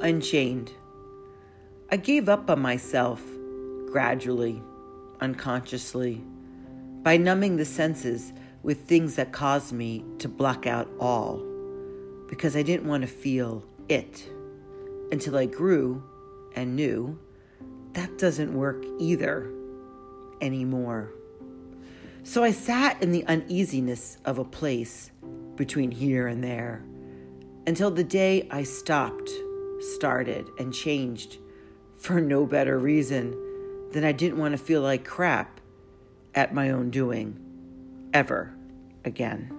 Unchained. I gave up on myself gradually, unconsciously, by numbing the senses with things that caused me to block out all, because I didn't want to feel it until I grew and knew that doesn't work either anymore. So I sat in the uneasiness of a place between here and there until the day I stopped, started, and changed for no better reason than I didn't want to feel like crap at my own doing ever again.